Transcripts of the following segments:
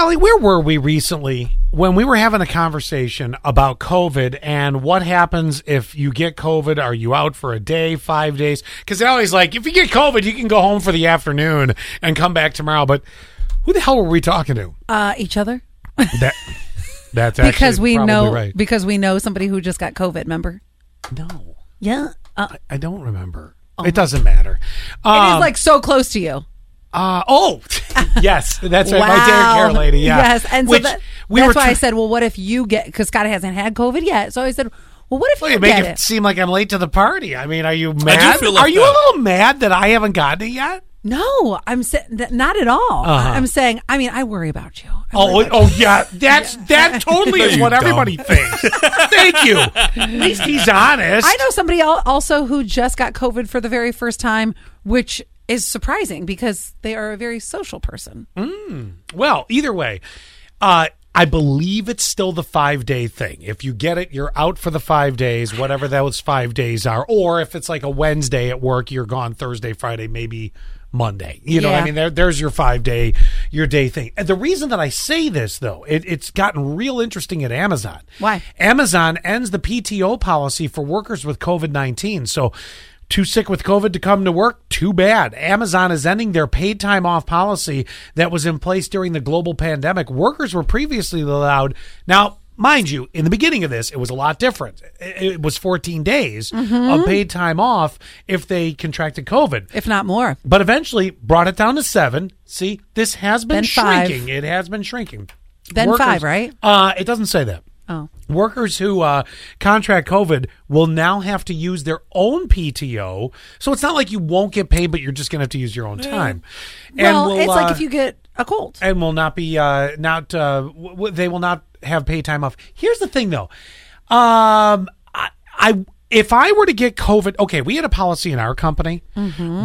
Allie, where were we recently when we were having a conversation about COVID and what happens if you get COVID? Are you out for a day, five days? Because Allie's like, if you get COVID, you can go home for the afternoon and come back tomorrow. But who the hell were we talking to? Uh, each other That that's actually because we know right. because we know somebody who just got COVID. Remember? no, Yeah. Uh, I don't remember. it doesn't matter. it Um, is like so close to you. Uh, oh, yes, that's right. My Wow. Dan Care lady. Yeah. Yes, and so Which that, we that's were why I said, well, what if you get? Because Scott hasn't had COVID yet. So I said, well, what if Well, you you make get it, Make it? seem like I'm late to the party. I mean, are you mad? feel left are you a little mad that I haven't gotten it yet? No, I'm saying that not at all. Uh-huh. I'm saying, I mean, I worry about you. I Oh, about oh yeah, that's that totally No, is what dumb. everybody thinks. Thank you. At least he's honest. I know somebody also who just got COVID for the very first time, which is surprising because they are a very social person. Well, either way, uh, I believe it's still the five day thing. If you get it, you're out for the five days, whatever those five days are. Or if it's like a Wednesday at work, you're gone Thursday, Friday, maybe Monday. You know, what I mean, there, there's your five day, your day thing. And the reason that I say this though, it, it's gotten real interesting at Amazon. Why? Amazon ends the PTO policy for workers with COVID 19. So, too sick with COVID to come to work? Too bad. Amazon is ending their paid time off policy that was in place during the global pandemic. Workers were previously allowed. Now, mind you, in the beginning of this, it was a lot different. It was 14 days of paid time off if they contracted COVID. If not more. But eventually brought it down to seven. See, this has been Then five. shrinking. It has been shrinking. Then five, right? Uh, it doesn't say that. Oh. Workers who uh, contract COVID will now have to use their own PTO. So it's not like you won't get paid, but you're just going to have to use your own time. well, will, it's like uh, if you get a cold. and will not be uh, not uh, w- w- they will not have paid time off. Here's the thing, though. Um, I, I if I were to get COVID, okay, we had a policy in our company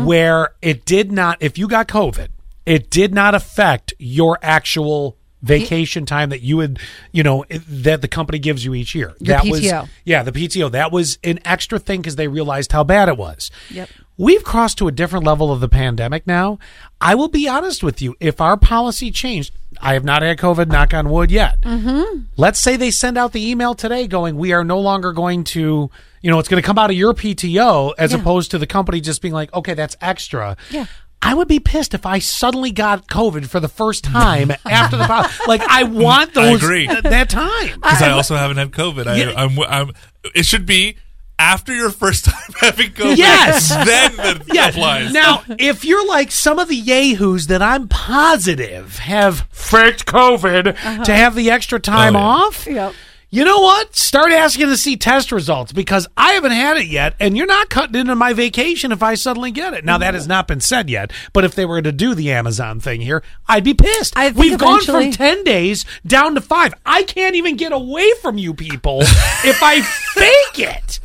where it did not. If you got COVID, it did not affect your actual vacation time that you would you know that the company gives you each year that was PTO. yeah the pto that was an extra thing because they realized how bad it was Yep. We've crossed to a different level of the pandemic now. I will be honest with you. If our policy changed, I have not had COVID, knock on wood yet. Mm-hmm. Let's say they send out the email today going, we are no longer going to, you know, it's going to come out of your PTO as Yeah. opposed to the company just being like, okay, that's extra. Yeah. I would be pissed if I suddenly got COVID for the first time after the pol- like I want those I agree. th- that time. because I, also haven't had COVID. I, Yeah. I'm, I'm. It should be after your first time having COVID. Yes. then that Yeah. applies. Now, if you're like some of the yahoos that I'm positive have faked COVID uh-huh. to have the extra time Oh, yeah. off, Yep. You know what? Start asking to see test results because I haven't had it yet, and you're not cutting into my vacation if I suddenly get it. Now, that has not been said yet, but if they were to do the Amazon thing here, I'd be pissed. I think We've gone from 10 days down to five. I can't even get away from you people if I fake it.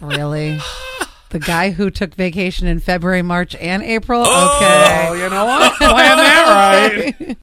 Really? The guy who took vacation in February, March, and April? Oh, Okay. you know what? Plan that right.